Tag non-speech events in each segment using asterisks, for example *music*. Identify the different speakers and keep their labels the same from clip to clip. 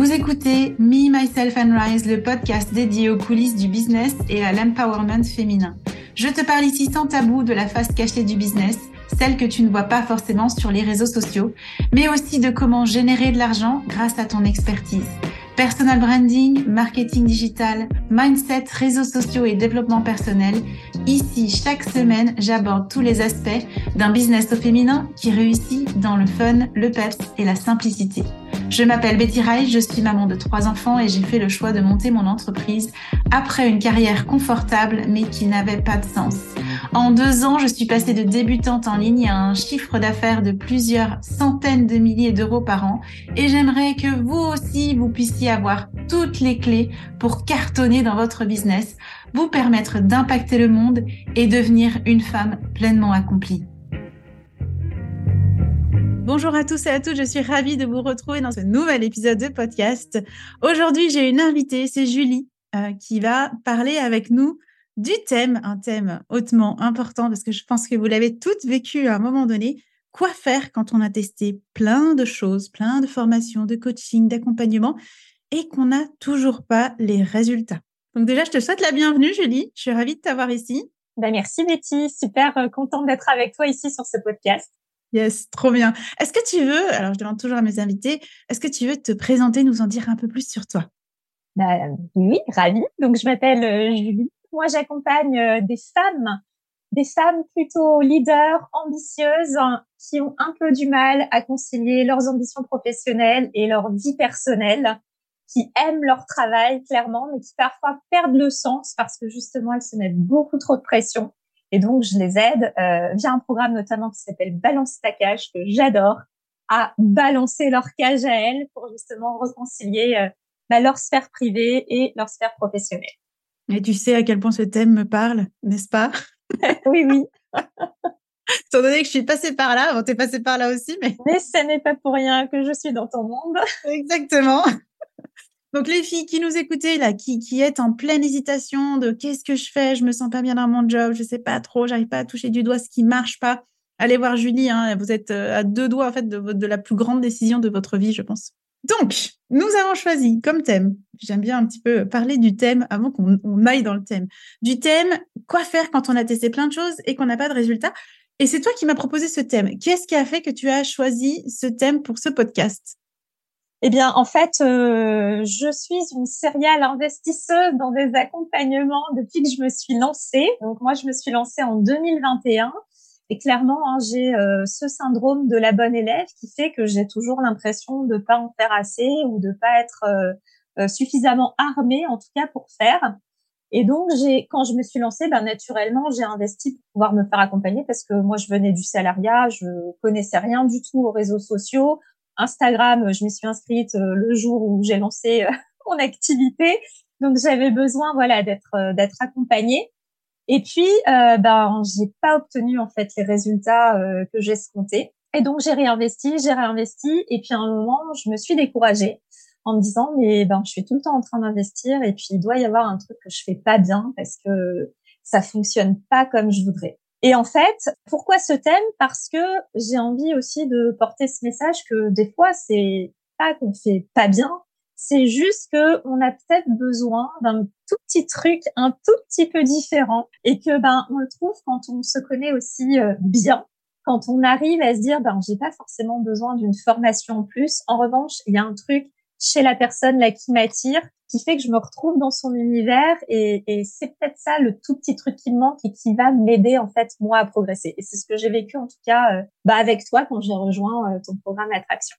Speaker 1: Vous écoutez Me, Myself and Rise, le podcast dédié aux coulisses du business et à l'empowerment féminin. Je te parle ici sans tabou de la face cachée du business, celle que tu ne vois pas forcément sur les réseaux sociaux, mais aussi de comment générer de l'argent grâce à ton expertise. Personal branding, marketing digital, mindset, réseaux sociaux et développement personnel. Ici, chaque semaine, j'aborde tous les aspects d'un business au féminin qui réussit dans le fun, le peps et la simplicité. Je m'appelle Betty Rai, je suis maman de trois enfants et j'ai fait le choix de monter mon entreprise après une carrière confortable mais qui n'avait pas de sens. En deux ans, je suis passée de débutante en ligne à un chiffre d'affaires de plusieurs centaines de milliers d'euros par an et j'aimerais que vous aussi, vous puissiez avoir toutes les clés pour cartonner dans votre business, vous permettre d'impacter le monde et devenir une femme pleinement accomplie. Bonjour à tous et à toutes, je suis ravie de vous retrouver dans ce nouvel épisode de podcast. Aujourd'hui, j'ai une invitée, c'est Julie, euh, qui va parler avec nous du thème, un thème hautement important parce que je pense que vous l'avez toutes vécu à un moment donné. Quoi faire quand on a testé plein de choses, plein de formations, de coaching, d'accompagnement et qu'on n'a toujours pas les résultats. Donc déjà, je te souhaite la bienvenue, Julie. Je suis ravie de t'avoir ici.
Speaker 2: Ben merci Betty, super euh, contente d'être avec toi ici sur ce podcast.
Speaker 1: Yes, trop bien. Est-ce que tu veux, alors je demande toujours à mes invités, est-ce que tu veux te présenter, nous en dire un peu plus sur toi?
Speaker 2: Ben, Oui, ravie. Donc je m'appelle euh, Julie. Moi, j'accompagne euh, des femmes, des femmes plutôt leaders, ambitieuses, hein, qui ont un peu du mal à concilier leurs ambitions professionnelles et leur vie personnelle, qui aiment leur travail clairement, mais qui parfois perdent le sens parce que justement elles se mettent beaucoup trop de pression et donc, je les aide euh, via un programme notamment qui s'appelle Balance ta cage, que j'adore, à balancer leur cage à elles pour justement réconcilier euh, bah, leur sphère privée et leur sphère professionnelle.
Speaker 1: Et tu sais à quel point ce thème me parle, n'est-ce pas? *laughs*
Speaker 2: Oui, oui. *laughs*
Speaker 1: Étant donné que je suis passée par là, bon, t'es passée par là aussi, mais...
Speaker 2: Mais ce n'est pas pour rien que je suis dans ton monde. *laughs*
Speaker 1: Exactement. Donc les filles qui nous écoutaient là, qui, qui êtes en pleine hésitation de qu'est-ce que je fais, je me sens pas bien dans mon job, je sais pas trop, j'arrive pas à toucher du doigt ce qui marche pas. Allez voir Julie, hein, vous êtes euh, à deux doigts en fait de, de la plus grande décision de votre vie, je pense. Donc, nous avons choisi comme thème, j'aime bien un petit peu parler du thème avant qu'on aille dans le thème, du thème quoi faire quand on a testé plein de choses et qu'on n'a pas de résultat? Et c'est toi qui m'as proposé ce thème. Qu'est-ce qui a fait que tu as choisi ce thème pour ce podcast?
Speaker 2: Eh bien, en fait, euh, je suis une seriale investisseuse dans des accompagnements depuis que je me suis lancée. Donc, moi, je me suis lancée en 2021. Et clairement, hein, j'ai euh, ce syndrome de la bonne élève qui fait que j'ai toujours l'impression de pas en faire assez ou de pas être euh, suffisamment armée, en tout cas, pour faire. Et donc, quand je me suis lancée, ben, naturellement, j'ai investi pour pouvoir me faire accompagner parce que moi, je venais du salariat, je connaissais rien du tout aux réseaux sociaux. Instagram, je me suis inscrite euh, le jour où j'ai lancé euh, *laughs* mon activité. Donc j'avais besoin voilà d'être euh, d'être accompagnée. Et puis ben j'ai pas obtenu en fait les résultats que j'escomptais. Et donc j'ai réinvesti, j'ai réinvesti et puis à un moment, je me suis découragée en me disant mais ben je suis tout le temps en train d'investir et puis il doit y avoir un truc que je fais pas bien parce que ça fonctionne pas comme je voudrais. Et en fait, pourquoi ce thème? Parce que j'ai envie aussi de porter ce message que des fois, c'est pas qu'on fait pas bien, c'est juste que on a peut-être besoin d'un tout petit truc, un tout petit peu différent, et que ben on le trouve quand on se connaît aussi euh, bien, quand on arrive à se dire ben j'ai pas forcément besoin d'une formation en plus. En revanche, il y a un truc chez la personne qui m'attire, qui fait que je me retrouve dans son univers et, c'est peut-être ça le tout petit truc qui me manque et qui va m'aider en fait moi à progresser. Et c'est ce que j'ai vécu en tout cas euh, bah, avec toi quand j'ai rejoint euh, ton programme d'attraction.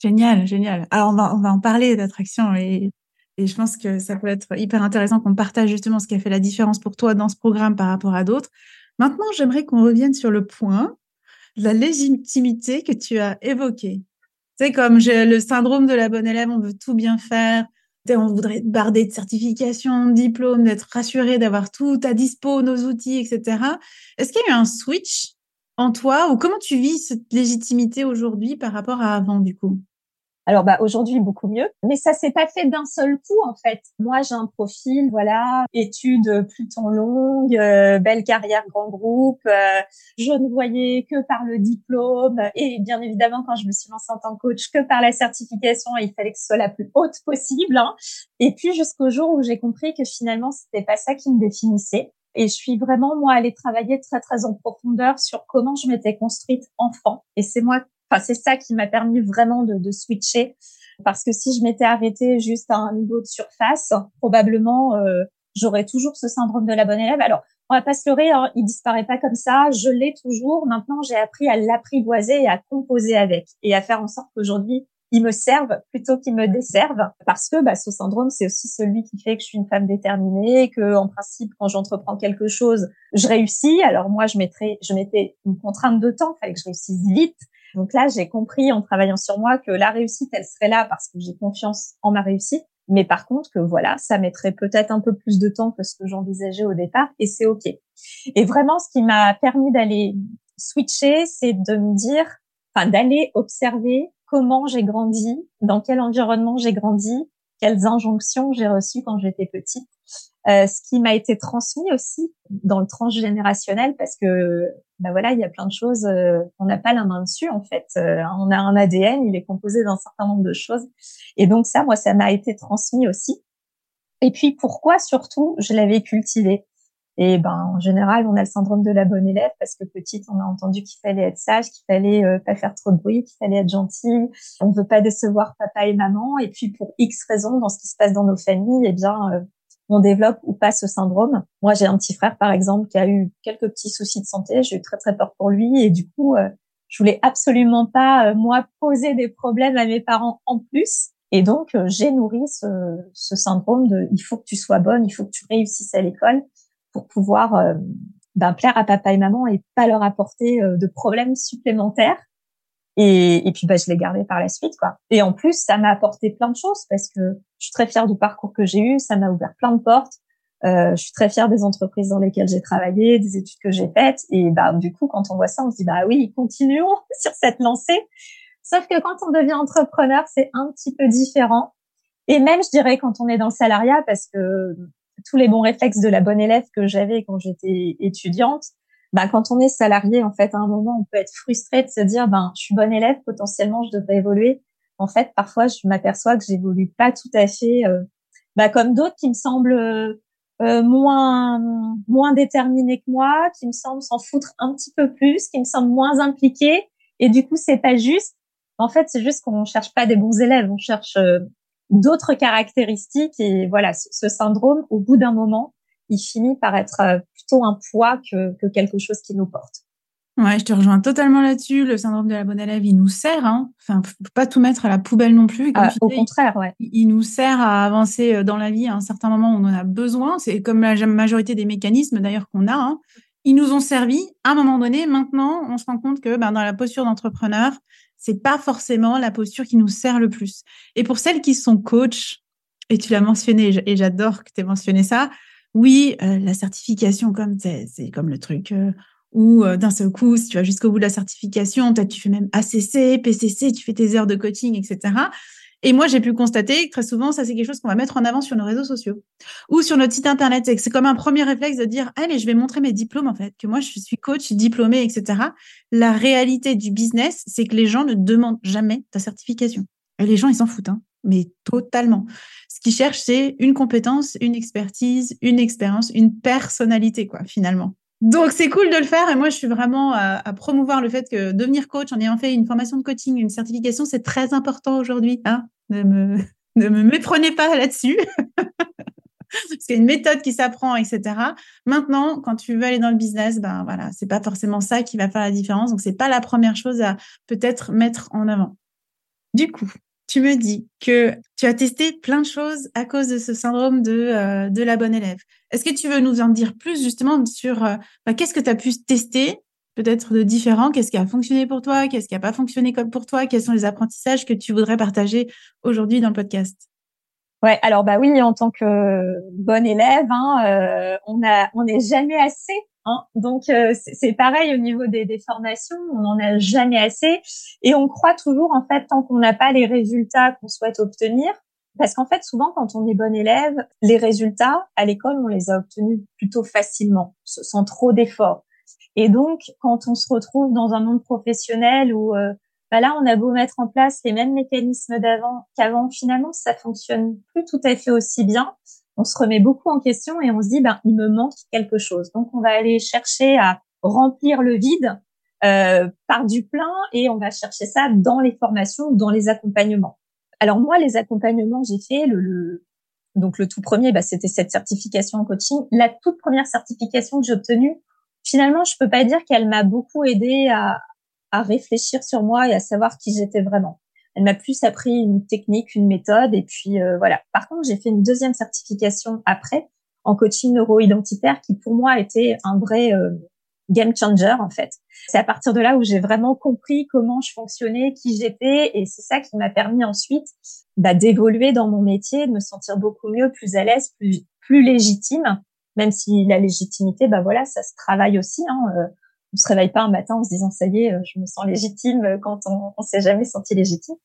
Speaker 1: Génial, génial. Alors on va en parler d'attraction et et je pense que ça peut être hyper intéressant qu'on partage justement ce qui a fait la différence pour toi dans ce programme par rapport à d'autres. Maintenant, j'aimerais qu'on revienne sur le point de la légitimité que tu as évoqué. Comme le syndrome de la bonne élève, on veut tout bien faire, on voudrait barder de certification, de diplôme, d'être rassuré, d'avoir tout à dispo, nos outils, etc. Est-ce qu'il y a eu un switch en toi ou comment tu vis cette légitimité aujourd'hui par rapport à avant du coup?
Speaker 2: Alors bah aujourd'hui beaucoup mieux, mais ça s'est pas fait d'un seul coup en fait. Moi j'ai un profil voilà études plutôt longues, euh, belle carrière grand groupe. Euh, je ne voyais que par le diplôme et bien évidemment quand je me suis lancée en tant que coach que par la certification, il fallait que ce soit la plus haute possible. Hein. Et puis jusqu'au jour où j'ai compris que finalement c'était pas ça qui me définissait. Et je suis vraiment moi allée travailler très très en profondeur sur comment je m'étais construite enfant. Et c'est moi c'est ça qui m'a permis vraiment de, de, switcher. Parce que si je m'étais arrêtée juste à un niveau de surface, probablement, euh, j'aurais toujours ce syndrome de la bonne élève. Alors, on va pas se leurrer, hein, il disparaît pas comme ça. Je l'ai toujours. Maintenant, j'ai appris à l'apprivoiser et à composer avec et à faire en sorte qu'aujourd'hui, il me serve plutôt qu'il me desserve parce que bah, ce syndrome c'est aussi celui qui fait que je suis une femme déterminée que en principe quand j'entreprends quelque chose je réussis alors moi je mettrais je mettais une contrainte de temps il fallait que je réussisse vite donc là, j'ai compris en travaillant sur moi que la réussite, elle serait là parce que j'ai confiance en ma réussite. Mais par contre, que voilà, ça mettrait peut-être un peu plus de temps que ce que j'envisageais au départ et c'est OK. Et vraiment, ce qui m'a permis d'aller switcher, c'est de me dire, enfin, d'aller observer comment j'ai grandi, dans quel environnement j'ai grandi, quelles injonctions j'ai reçues quand j'étais petite. Euh, ce qui m'a été transmis aussi dans le transgénérationnel parce que bah voilà, il y a plein de choses, euh, on n'a pas la main dessus en fait. Euh, on a un ADN, il est composé d'un certain nombre de choses. Et donc ça, moi, ça m'a été transmis aussi. Et puis pourquoi surtout je l'avais cultivé? Et ben en général, on a le syndrome de la bonne élève parce que petite, on a entendu qu'il fallait être sage, qu'il fallait euh, pas faire trop de bruit, qu'il fallait être gentil. On veut pas décevoir papa et maman. Et puis pour X raisons dans ce qui se passe dans nos familles, eh bien on développe ou pas ce syndrome. Moi, j'ai un petit frère, par exemple, qui a eu quelques petits soucis de santé. J'ai eu très, très peur pour lui. Et du coup, euh, je voulais absolument pas, euh, moi, poser des problèmes à mes parents en plus. Et donc, euh, j'ai nourri ce, ce, syndrome de il faut que tu sois bonne, il faut que tu réussisses à l'école pour pouvoir ben, plaire à papa et maman et pas leur apporter de problèmes supplémentaires. Et, et puis, bah, je l'ai gardé par la suite, quoi. Et en plus, ça m'a apporté plein de choses parce que je suis très fière du parcours que j'ai eu. Ça m'a ouvert plein de portes. Euh, je suis très fière des entreprises dans lesquelles j'ai travaillé, des études que j'ai faites. Et bah, du coup, quand on voit ça, on se dit, bah oui, continuons *laughs* sur cette lancée. Sauf que quand on devient entrepreneur, c'est un petit peu différent. Et même, je dirais, quand on est dans le salariat, parce que tous les bons réflexes de la bonne élève que j'avais quand j'étais étudiante, bah, quand on est salarié, en fait, à un moment, on peut être frustré de se dire, ben, je suis bonne élève, potentiellement, je devrais évoluer. En fait, parfois, je m'aperçois que j'évolue pas tout à fait, euh, bah, comme d'autres qui me semblent euh, euh, moins moins déterminés que moi, qui me semblent s'en foutre un petit peu plus, qui me semblent moins impliqués. Et du coup, c'est pas juste. En fait, c'est juste qu'on cherche pas des bons élèves, on cherche d'autres caractéristiques. Et voilà, ce syndrome, au bout d'un moment, il finit par être euh, plutôt un poids que, quelque chose qui nous porte.
Speaker 1: Ouais, je te rejoins totalement là-dessus. Le syndrome de la bonne élève, il nous sert. Hein. Enfin, faut pas tout mettre à la poubelle non plus.
Speaker 2: Ah, au contraire, ouais.
Speaker 1: Il, nous sert à avancer euh, dans la vie à un certain moment où on en a besoin. C'est comme la majorité des mécanismes d'ailleurs qu'on a. Hein. Ils nous ont servi à un moment donné. Maintenant, on se rend compte que ben, dans la posture d'entrepreneur, c'est pas forcément la posture qui nous sert le plus. Et pour celles qui sont coach, et tu l'as mentionné, et j'adore que tu aies mentionné ça, oui, euh, la certification, comme c'est comme le truc euh, où euh, d'un seul coup, si tu vas jusqu'au bout de la certification, peut-être tu fais même ACC, PCC, tu fais tes heures de coaching, etc. Et moi, j'ai pu constater que très souvent, ça, c'est quelque chose qu'on va mettre en avant sur nos réseaux sociaux ou sur notre site internet. C'est comme un premier réflexe de dire, allez, je vais montrer mes diplômes, en fait, que moi, je suis coach, diplômé, etc. La réalité du business, c'est que les gens ne demandent jamais ta certification. Et les gens, ils s'en foutent, hein, mais totalement. Ce qu'ils cherchent, c'est une compétence, une expertise, une expérience, une personnalité, quoi, finalement. Donc, c'est cool de le faire. Et moi, je suis vraiment à, promouvoir le fait que devenir coach en ayant fait une formation de coaching, une certification, c'est très important aujourd'hui. Hein ne, me, *laughs* ne me méprenez pas là-dessus. *laughs* c'est une méthode qui s'apprend, etc. Maintenant, quand tu veux aller dans le business, ben voilà, c'est pas forcément ça qui va faire la différence. Donc, c'est pas la première chose à peut-être mettre en avant. Du coup, tu me dis que tu as testé plein de choses à cause de ce syndrome de, euh, la bonne élève. Est-ce que tu veux nous en dire plus justement sur euh, bah, qu'est-ce que tu as pu tester peut-être de différent? Qu'est-ce qui a fonctionné pour toi? Qu'est-ce qui n'a pas fonctionné pour toi? Quels sont les apprentissages que tu voudrais partager aujourd'hui dans le podcast?
Speaker 2: Ouais, alors bah oui, en tant que bonne élève, hein, euh, on a, on n'est jamais assez. Hein, donc euh, c'est pareil au niveau des, des formations, on n'en a jamais assez et on croit toujours en fait tant qu'on n'a pas les résultats qu'on souhaite obtenir, parce qu'en fait souvent quand on est bon élève, les résultats à l'école on les a obtenus plutôt facilement, sans trop d'efforts. Et donc quand on se retrouve dans un monde professionnel où euh, bah là, on a beau mettre en place les mêmes mécanismes d'avant qu'avant, finalement, ça fonctionne plus tout à fait aussi bien. On se remet beaucoup en question et on se dit, ben, il me manque quelque chose. Donc, on va aller chercher à remplir le vide euh, par du plein et on va chercher ça dans les formations, dans les accompagnements. Alors moi, les accompagnements, j'ai fait le, le, donc le tout premier, bah, c'était cette certification en coaching. La toute première certification que j'ai obtenue, finalement, je peux pas dire qu'elle m'a beaucoup aidé à, à réfléchir sur moi et à savoir qui j'étais vraiment. Elle m'a plus appris une technique, une méthode, et puis euh, voilà. Par contre, j'ai fait une deuxième certification après en coaching neuro-identitaire qui pour moi était un vrai euh, game changer en fait. C'est à partir de là où j'ai vraiment compris comment je fonctionnais, qui j'étais, et c'est ça qui m'a permis ensuite bah, d'évoluer dans mon métier, de me sentir beaucoup mieux, plus à l'aise, plus, plus légitime. Même si la légitimité, bah voilà, ça se travaille aussi. Hein, euh, on se réveille pas un matin en se disant ça y est, euh, je me sens légitime euh, quand on, on s'est jamais senti légitime.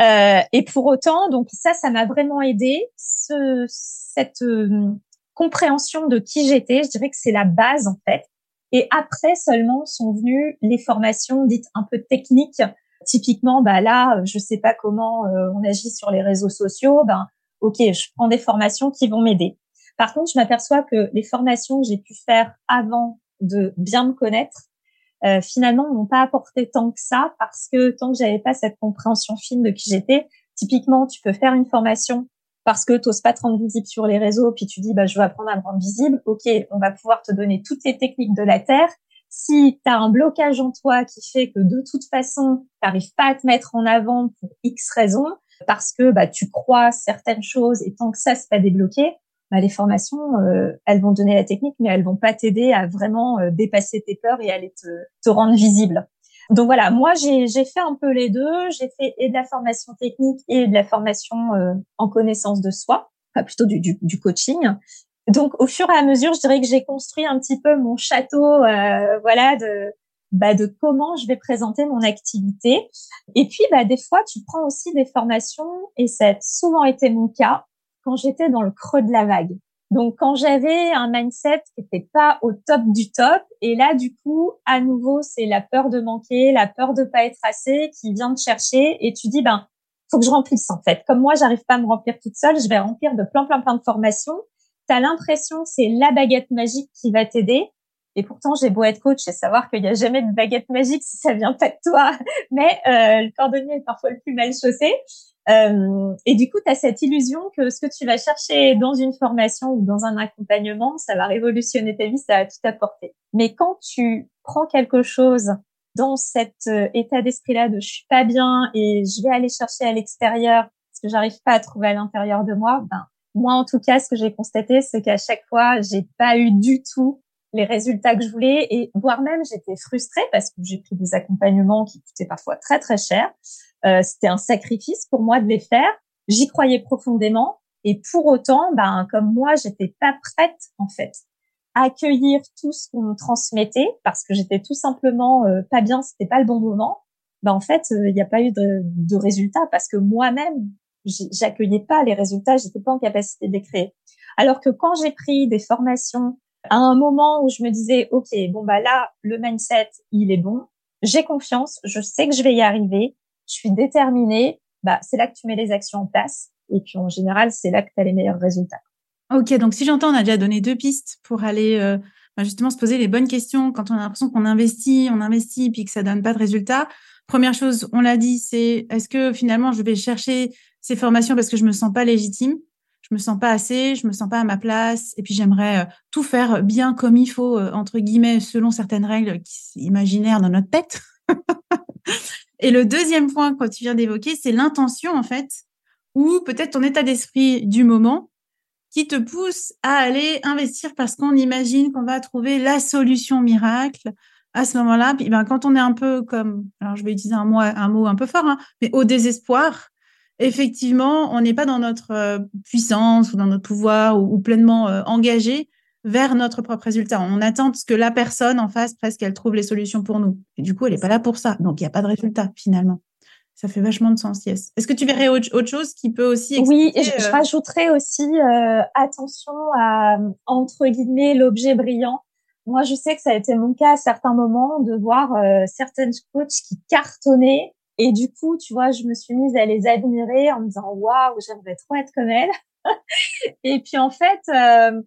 Speaker 2: Euh, et pour autant, donc ça, ça m'a vraiment aidé. Ce, cette euh, compréhension de qui j'étais, je dirais que c'est la base en fait. Et après seulement sont venues les formations dites un peu techniques. Typiquement, bah là, je sais pas comment on agit sur les réseaux sociaux. Ben, ok, je prends des formations qui vont m'aider. Par contre, je m'aperçois que les formations que j'ai pu faire avant de bien me connaître, euh, finalement n'ont pas apporté tant que ça parce que tant que j'avais pas cette compréhension fine de qui j'étais, typiquement tu peux faire une formation parce que tu n'oses pas te rendre visible sur les réseaux, puis tu dis bah je veux apprendre à me rendre visible, ok, on va pouvoir te donner toutes les techniques de la terre. Si tu as un blocage en toi qui fait que de toute façon, tu n'arrives pas à te mettre en avant pour X raisons, parce que bah, tu crois certaines choses et tant que ça, c'est pas débloqué, bah, les formations, euh, elles vont donner la technique, mais elles vont pas t'aider à vraiment euh, dépasser tes peurs et aller te, te rendre visible. Donc voilà, moi j'ai fait un peu les deux. J'ai fait et de la formation technique et de la formation euh, en connaissance de soi, enfin plutôt du, du, du, coaching. Donc au fur et à mesure, je dirais que j'ai construit un petit peu mon château, voilà, de bah, de comment je vais présenter mon activité. Et puis bah, des fois, tu prends aussi des formations et ça a souvent été mon cas quand j'étais dans le creux de la vague. Donc quand j'avais un mindset qui n'était pas au top du top, et là du coup à nouveau c'est la peur de manquer, la peur de pas être assez qui vient te chercher, et tu dis ben faut que je remplisse en fait. Comme moi j'arrive pas à me remplir toute seule, je vais remplir de plein plein plein de formations. Tu as l'impression que c'est la baguette magique qui va t'aider, et pourtant, j'ai beau être coach et savoir qu'il n'y a jamais de baguette magique si ça vient pas de toi. *laughs* Mais euh, le cordonnier est parfois le plus mal chaussé. Euh, et du coup, tu as cette illusion que ce que tu vas chercher dans une formation ou dans un accompagnement, ça va révolutionner ta vie, ça va tout apporter. Mais quand tu prends quelque chose dans cet euh, état d'esprit-là de je suis pas bien et je vais aller chercher à l'extérieur parce que j'arrive pas à trouver à l'intérieur de moi, ben moi en tout cas, ce que j'ai constaté, c'est qu'à chaque fois, j'ai pas eu du tout les résultats que je voulais et voire même j'étais frustrée parce que j'ai pris des accompagnements qui coûtaient parfois très très cher euh, c'était un sacrifice pour moi de les faire. J'y croyais profondément. Et pour autant, ben, comme moi, j'étais pas prête, en fait, à accueillir tout ce qu'on me transmettait parce que j'étais tout simplement euh, pas bien, c'était pas le bon moment. Ben, en fait, euh, il n'y a pas eu de, de résultats parce que moi-même, j'accueillais pas les résultats, j'étais pas en capacité de les créer. Alors que quand j'ai pris des formations à un moment où je me disais, OK, bon, bah là, le mindset, il est bon, j'ai confiance, je sais que je vais y arriver, je suis déterminée, bah, c'est là que tu mets les actions en place. Et puis, en général, c'est là que tu as les meilleurs résultats.
Speaker 1: Ok, donc si j'entends, on a déjà donné deux pistes pour aller euh, bah, justement se poser les bonnes questions quand on a l'impression qu'on investit, on investit, puis que ça donne pas de résultats. Première chose, on l'a dit, c'est est-ce que finalement je vais chercher ces formations parce que je me sens pas légitime, je me sens pas assez, je me sens pas à ma place, et puis j'aimerais euh, tout faire bien comme il faut euh, entre guillemets selon certaines règles imaginaires dans notre tête. *laughs* Et le deuxième point que tu viens d'évoquer, c'est l'intention, en fait, ou peut-être ton état d'esprit du moment qui te pousse à aller investir parce qu'on imagine qu'on va trouver la solution miracle à ce moment-là. Puis ben, quand on est un peu comme, alors je vais utiliser un mot, un, mot un peu fort, hein, mais au désespoir, effectivement, on n'est pas dans notre euh, puissance ou dans notre pouvoir ou, pleinement euh, engagé vers notre propre résultat. On attend ce que la personne en face, presque, elle trouve les solutions pour nous. Et du coup, elle n'est pas là pour ça. Donc, il n'y a pas de résultat finalement. Ça fait vachement de sens, yes. Est-ce que tu verrais autre, chose qui peut aussi
Speaker 2: Oui, je, je, rajouterais aussi attention à, entre guillemets, l'objet brillant. Moi, je sais que ça a été mon cas à certains moments de voir euh, certaines coachs qui cartonnaient. Et du coup, tu vois, je me suis mise à les admirer en me disant waouh, j'aimerais trop être comme elle. *laughs* et puis en fait, euh,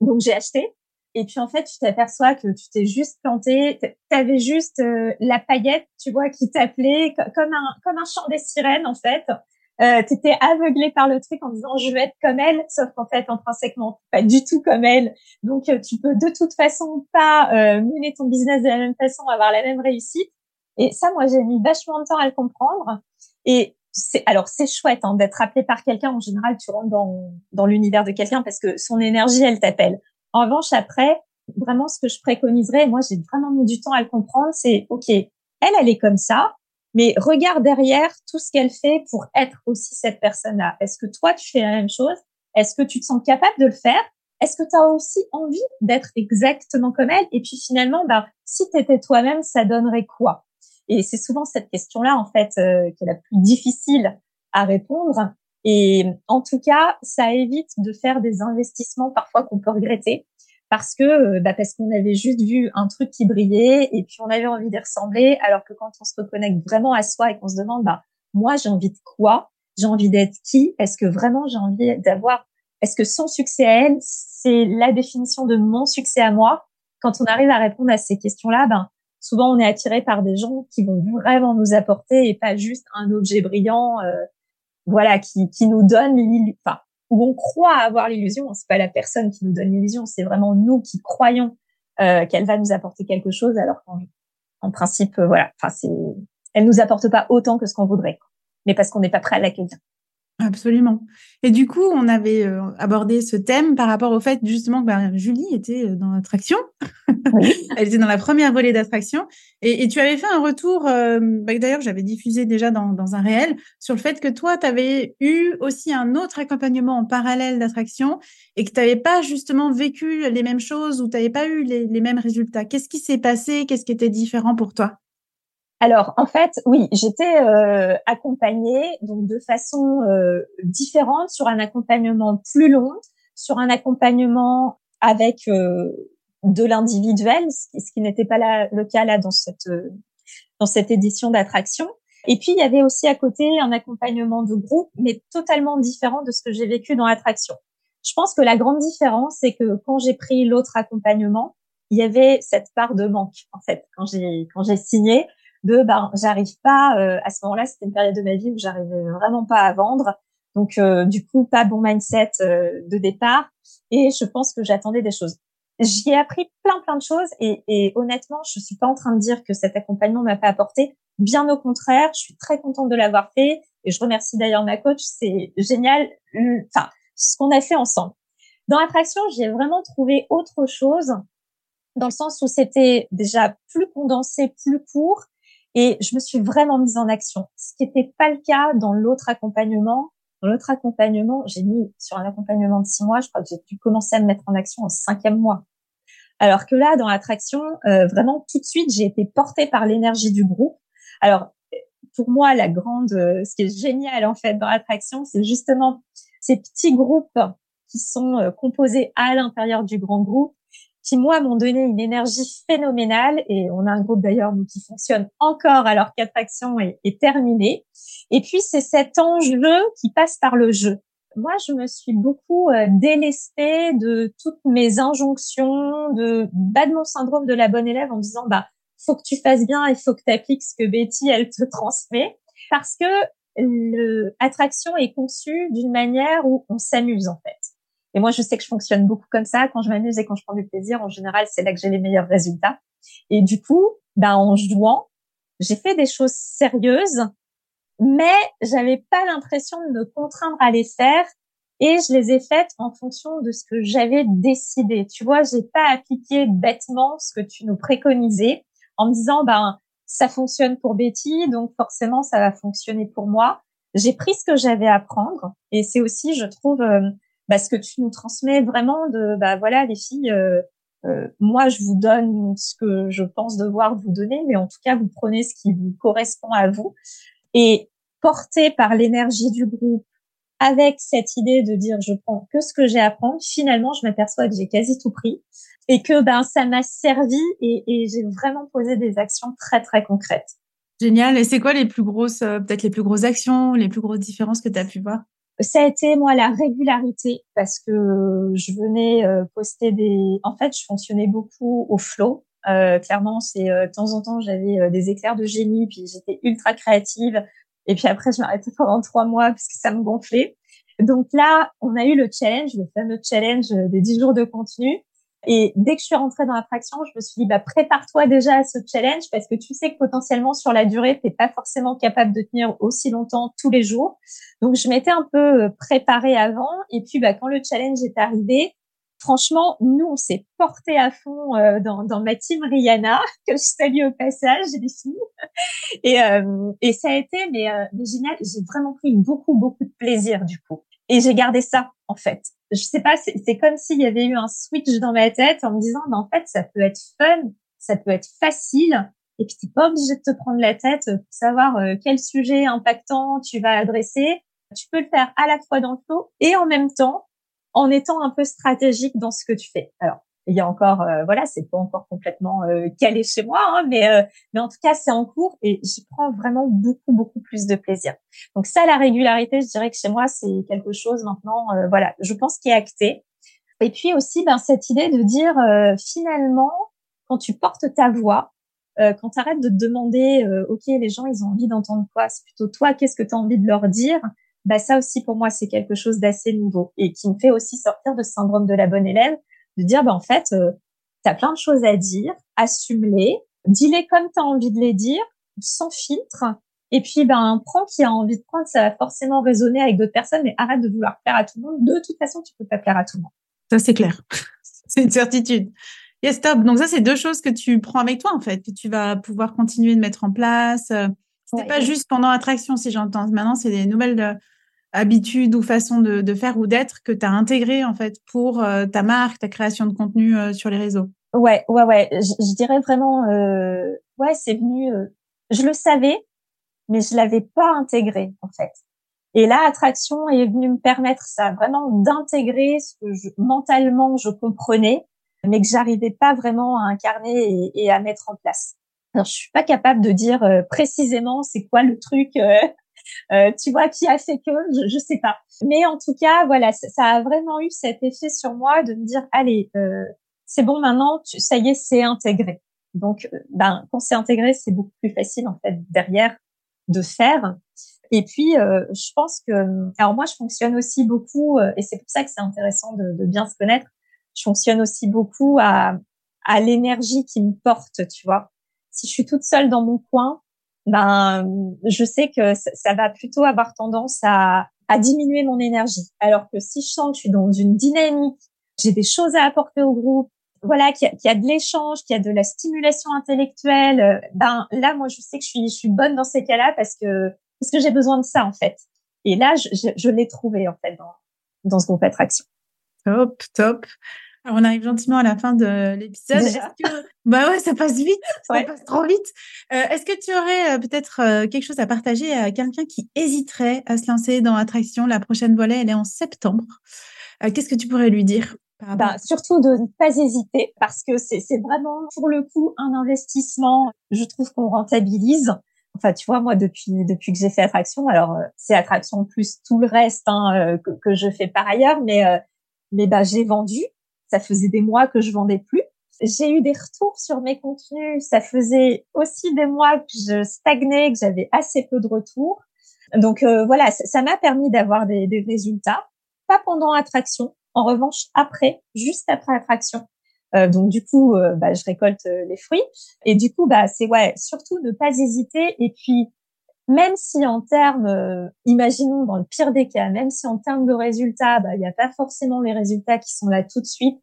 Speaker 2: donc j'ai acheté. Et puis en fait, tu t'aperçois que tu t'es juste planté, tu avais juste euh, la paillette, tu vois, qui t'appelait comme un comme un chant des sirènes en fait euh, tu aveuglé par le truc en disant je veux être comme elle, sauf qu'en fait intrinsèquement pas du tout comme elle. Donc euh, tu peux de toute façon pas euh, mener ton business de la même façon, avoir la même réussite. Et ça, moi j'ai mis vachement de temps à le comprendre. Et alors c'est chouette hein, d'être appelé par quelqu'un. En général, tu rentres dans dans l'univers de quelqu'un parce que son énergie elle t'appelle. En revanche, après, vraiment ce que je préconiserais, moi j'ai vraiment mis du temps à le comprendre, c'est ok, elle elle est comme ça mais regarde derrière tout ce qu'elle fait pour être aussi cette personne-là. Est-ce que toi, tu fais la même chose? Est-ce que tu te sens capable de le faire? Est-ce que tu as aussi envie d'être exactement comme elle? Et puis finalement, bah, si tu toi-même, ça donnerait quoi? Et c'est souvent cette question-là, en fait, euh, qui est la plus difficile à répondre. Et en tout cas, ça évite de faire des investissements parfois qu'on peut regretter parce que euh, bah parce qu'on avait juste vu un truc qui brillait et puis on avait envie d'y ressembler alors que quand on se reconnecte vraiment à soi et qu'on se demande bah moi j'ai envie de quoi? J'ai envie d'être qui? Est-ce que vraiment j'ai envie d'avoir est-ce que son succès à elle c'est la définition de mon succès à moi? Quand on arrive à répondre à ces questions-là ben souvent on est attiré par des gens qui vont vraiment nous apporter et pas juste un objet brillant euh, voilà qui qui nous donne enfin où on croit avoir l'illusion. C'est pas la personne qui nous donne l'illusion, c'est vraiment nous qui croyons euh, qu'elle va nous apporter quelque chose, alors qu'en en principe, euh, voilà, enfin c'est, elle nous apporte pas autant que ce qu'on voudrait, mais parce qu'on n'est pas prêt à l'accueillir.
Speaker 1: Absolument. Et du coup, on avait euh, abordé ce thème par rapport au fait justement que bah, Julie était euh, dans l'attraction. *laughs* Elle était dans la première volée d'attraction. Et, tu avais fait un retour, euh, bah, d'ailleurs, j'avais diffusé déjà dans, dans, un réel, sur le fait que toi, tu avais eu aussi un autre accompagnement en parallèle d'attraction et que tu n'avais pas justement vécu les mêmes choses ou tu n'avais pas eu les, les mêmes résultats. Qu'est-ce qui s'est passé? Qu'est-ce qui était différent pour toi?
Speaker 2: Alors en fait, oui, j'étais euh, accompagnée donc de façon euh, différente sur un accompagnement plus long, sur un accompagnement avec euh, de l'individuel, ce qui, n'était pas le cas là dans cette dans cette édition d'attraction. Et puis il y avait aussi à côté un accompagnement de groupe, mais totalement différent de ce que j'ai vécu dans l'attraction. Je pense que la grande différence, c'est que quand j'ai pris l'autre accompagnement, il y avait cette part de manque en fait quand j'ai quand j'ai signé de ben j'arrive pas euh, à ce moment-là c'était une période de ma vie où j'arrivais vraiment pas à vendre. Donc euh, du coup pas bon mindset euh, de départ. Et je pense que j'attendais des choses. J'y ai appris plein plein de choses et, et, honnêtement je suis pas en train de dire que cet accompagnement m'a pas apporté. Bien au contraire je suis très contente de l'avoir fait et je remercie d'ailleurs ma coach. C'est génial enfin ce qu'on a fait ensemble. Dans l'attraction j'ai vraiment trouvé autre chose dans le sens où c'était déjà plus condensé, plus court, et je me suis vraiment mise en action, ce qui n'était pas le cas dans l'autre accompagnement. Dans l'autre accompagnement, j'ai mis sur un accompagnement de six mois, je crois que j'ai pu commencer à me mettre en action au cinquième mois. Alors que là, dans l'attraction, euh, vraiment tout de suite, j'ai été portée par l'énergie du groupe. Alors pour moi, la grande, euh, ce qui est génial en fait dans l'attraction, c'est justement ces petits groupes qui sont euh, composés à l'intérieur du grand groupe qui moi m'ont donné une énergie phénoménale et on a un groupe d'ailleurs qui fonctionne encore alors qu'attraction est, est terminée. Et puis c'est cet enjeu qui passe par le jeu. Moi, je me suis beaucoup euh, délestée de toutes mes injonctions, de bas de mon syndrome de la bonne élève en disant bah faut que tu fasses bien, il faut que tu appliques ce que Betty elle te transmet parce que l'attraction est conçue d'une manière où on s'amuse en fait. Et moi, je sais que je fonctionne beaucoup comme ça. Quand je m'amuse et quand je prends du plaisir, en général, c'est là que j'ai les meilleurs résultats. Et du coup, ben, en jouant, j'ai fait des choses sérieuses, mais j'avais pas l'impression de me contraindre à les faire. Et je les ai faites en fonction de ce que j'avais décidé. Tu vois, j'ai pas appliqué bêtement ce que tu nous préconisais en me disant, ben, ça fonctionne pour Betty, donc forcément, ça va fonctionner pour moi. j'ai pris ce que j'avais à prendre et c'est aussi, je trouve, bah, ce que tu nous transmets vraiment de, bah voilà, les filles, euh, moi, je vous donne ce que je pense devoir vous donner, mais en tout cas, vous prenez ce qui vous correspond à vous. Et porté par l'énergie du groupe, avec cette idée de dire je prends que ce que j'ai à prendre, finalement, je m'aperçois que j'ai quasi tout pris et que ben ça m'a servi et, et j'ai vraiment posé des actions très très concrètes.
Speaker 1: Génial. Et c'est quoi les plus grosses, euh, peut-être les plus grosses actions, les plus grosses différences que tu as pu voir?
Speaker 2: Ça a été moi la régularité parce que je venais euh, poster des. En fait, je fonctionnais beaucoup au flow. Euh, clairement, c'est euh, de temps en temps j'avais euh, des éclairs de génie, puis j'étais ultra créative. Et puis après, je m'arrêtais pendant trois mois parce que ça me gonflait. Donc là, on a eu le challenge, le fameux challenge des dix jours de contenu. Et dès que je suis rentrée dans l'attraction, je me suis dit, bah, prépare-toi déjà à ce challenge parce que tu sais que potentiellement sur la durée, t'es pas forcément capable de tenir aussi longtemps tous les jours. Donc, je m'étais un peu euh, préparée avant. Et puis, bah, quand le challenge est arrivé, franchement, nous, on s'est porté à fond euh, dans, dans ma team Rihanna, *laughs* que je salue au passage, les filles. Et, euh, et ça a été mais, mais génial. J'ai vraiment pris beaucoup, beaucoup de plaisir du coup. Et j'ai gardé ça, en fait je sais pas, c'est comme s'il y avait eu un switch dans ma tête en me disant, mais en fait, ça peut être fun, ça peut être facile, et puis t'es pas obligé de te prendre la tête pour savoir euh, quel sujet impactant tu vas adresser. Tu peux le faire à la fois dans le flow et en même temps en étant un peu stratégique dans ce que tu fais. Alors, il y a encore, euh, voilà, c'est pas encore complètement euh, calé chez moi, hein, mais euh, mais en tout cas c'est en cours et j'y prends vraiment beaucoup beaucoup plus de plaisir. Donc ça, la régularité, je dirais que chez moi c'est quelque chose maintenant, voilà, je pense qui est acté. Et puis aussi, ben cette idée de dire finalement, quand tu portes ta voix, quand tu arrêtes de te demander, ok, les gens ils ont envie d'entendre quoi, c'est plutôt toi, qu'est-ce que tu as envie de leur dire. Bah ça aussi pour moi c'est quelque chose d'assez nouveau et qui me fait aussi sortir de ce syndrome de la bonne élève de dire, ben, en fait, euh, tu as plein de choses à dire, assume-les, dis-les comme tu as envie de les dire, sans filtre. Et puis, ben, prends qui a envie de prendre, ça va forcément résonner avec d'autres personnes, mais arrête de vouloir plaire à tout le monde. De toute façon, tu peux pas plaire à tout le monde.
Speaker 1: Ça, c'est clair. *laughs* c'est une certitude. Yes, top. Donc ça, c'est deux choses que tu prends avec toi, en fait, que tu vas pouvoir continuer de mettre en place. Euh, c'est pas juste pendant attraction, si j'entends. Maintenant, c'est des nouvelles euh, habitude ou façon de, faire ou d'être que tu as intégré en fait pour euh, ta marque, ta création de contenu euh, sur les réseaux?
Speaker 2: Ouais, ouais, ouais. Je, dirais vraiment, euh, ouais, c'est venu. je le savais, mais je l'avais pas intégré en fait. Et là, attraction est venue me permettre ça, vraiment d'intégrer ce que je, mentalement je comprenais, mais que j'arrivais pas vraiment à incarner et, et, à mettre en place. Alors, je suis pas capable de dire précisément c'est quoi le truc euh, tu vois, qui a fait que, je, je sais pas. Mais en tout cas, voilà, ça, a vraiment eu cet effet sur moi de me dire, allez, euh, c'est bon maintenant, tu, ça y est, c'est intégré. Donc, euh, ben, quand c'est intégré, c'est beaucoup plus facile en fait derrière de faire. Et puis, euh, je pense que, alors moi, je fonctionne aussi beaucoup, et c'est pour ça que c'est intéressant de, de, bien se connaître. Je fonctionne aussi beaucoup à, à l'énergie qui me porte, tu vois. Si je suis toute seule dans mon coin, ben je sais que ça, va plutôt avoir tendance à, à diminuer mon énergie. Alors que si je sens que je suis dans une dynamique, j'ai des choses à apporter au groupe, voilà, qu'il y, a de l'échange, qu'il y a de la stimulation intellectuelle, euh, ben là, moi, je sais que je suis, bonne dans ces cas-là parce que parce que j'ai besoin de ça en fait. Et là, je l'ai trouvé en fait dans dans ce groupe attraction.
Speaker 1: Top, top on arrive gentiment à la fin de l'épisode. Bah ouais, ça passe vite, ça passe trop vite. Euh, est-ce que tu aurais euh, peut-être euh, quelque chose à partager à quelqu'un qui hésiterait à se lancer dans l'attraction? La prochaine volée, elle est en septembre. Qu'est-ce que tu pourrais lui dire
Speaker 2: bah, surtout de ne pas hésiter parce que c'est vraiment pour le coup un investissement. Je trouve qu'on rentabilise. Enfin, tu vois, moi depuis depuis que j'ai fait attraction, alors c'est attraction plus tout le reste hein, que, que, je fais par ailleurs, mais mais bah j'ai vendu ça faisait des mois que je vendais plus. J'ai eu des retours sur mes contenus. Ça faisait aussi des mois que je stagnais, que j'avais assez peu de retours. Donc euh, voilà, ça m'a permis d'avoir des, des, résultats. Pas pendant attraction. En revanche, après, juste après attraction. Euh, donc du coup, euh, bah, je récolte euh, les fruits. Et du coup, bah c'est ouais, surtout ne pas hésiter. Et puis même si en termes, imaginons dans le pire des cas, même si en termes de résultats, bah, il n'y a pas forcément les résultats qui sont là tout de suite,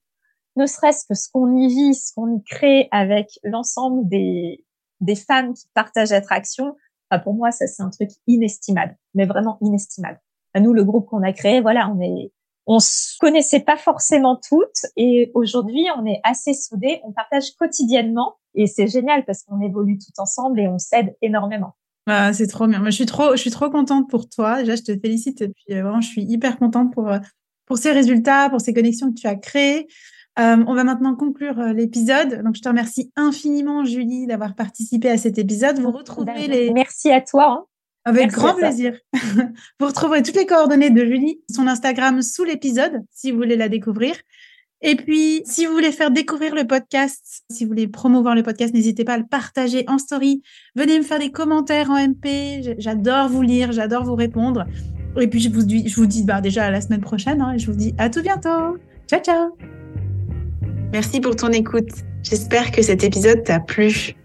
Speaker 2: ne serait-ce que ce qu'on y vit, ce qu'on y crée avec l'ensemble des, des femmes qui partagent attraction, pour moi, ça c'est un truc inestimable, mais vraiment inestimable. À nous, le groupe qu'on a créé, voilà, on est, on se connaissait pas forcément toutes, et aujourd'hui, on est assez soudés, on partage quotidiennement, et c'est génial parce qu'on évolue tout ensemble et on s'aide énormément.
Speaker 1: Ah, c'est trop bien. Moi, je suis trop, je suis trop contente pour toi. Déjà, je te félicite et puis euh, vraiment, je suis hyper contente pour euh, pour ces résultats, pour ces connexions que tu as créées. Euh, on va maintenant conclure euh, l'épisode. Donc, je te remercie infiniment, Julie, d'avoir participé à cet épisode. Vous retrouverez les.
Speaker 2: Merci à toi. Hein.
Speaker 1: Avec grand plaisir. *laughs* vous retrouverez toutes les coordonnées de Julie, son Instagram sous l'épisode, si vous voulez la découvrir. Et puis, si vous voulez faire découvrir le podcast, si vous voulez promouvoir le podcast, n'hésitez pas à le partager en story. Venez me faire des commentaires en MP. J'adore vous lire, j'adore vous répondre. Et puis, je vous dis, bah, déjà à la semaine prochaine. Hein, et je vous dis à tout bientôt. Ciao, ciao. Merci pour ton écoute. J'espère que cet épisode t'a plu.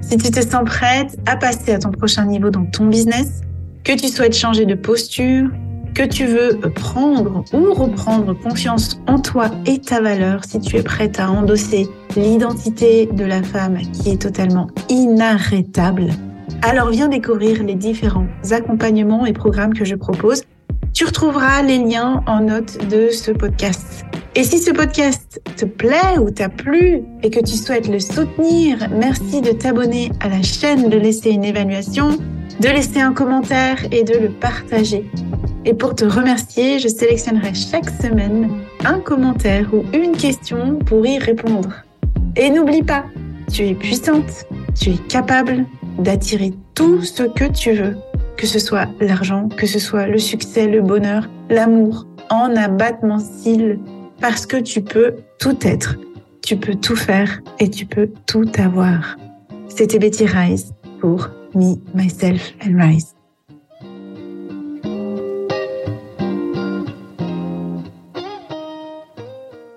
Speaker 1: Si tu te sens prête à passer à ton prochain niveau dans ton business, que tu souhaites changer de posture, que tu veux prendre ou reprendre confiance en toi et ta valeur, si tu es prête à endosser l'identité de la femme qui est totalement inarrêtable, alors viens découvrir les différents accompagnements et programmes que je propose. Tu retrouveras les liens en note de ce podcast. Et si ce podcast te plaît ou t'a plu et que tu souhaites le soutenir, merci de t'abonner à la chaîne, de laisser une évaluation, de laisser un commentaire et de le partager. Et pour te remercier, je sélectionnerai chaque semaine un commentaire ou une question pour y répondre. Et n'oublie pas, tu es puissante, tu es capable d'attirer tout ce que tu veux, que ce soit l'argent, que ce soit le succès, le bonheur, l'amour, en abattement cils parce que tu peux tout être, tu peux tout faire et tu peux tout avoir. C'était Betty Rise pour Me, Myself and Rise.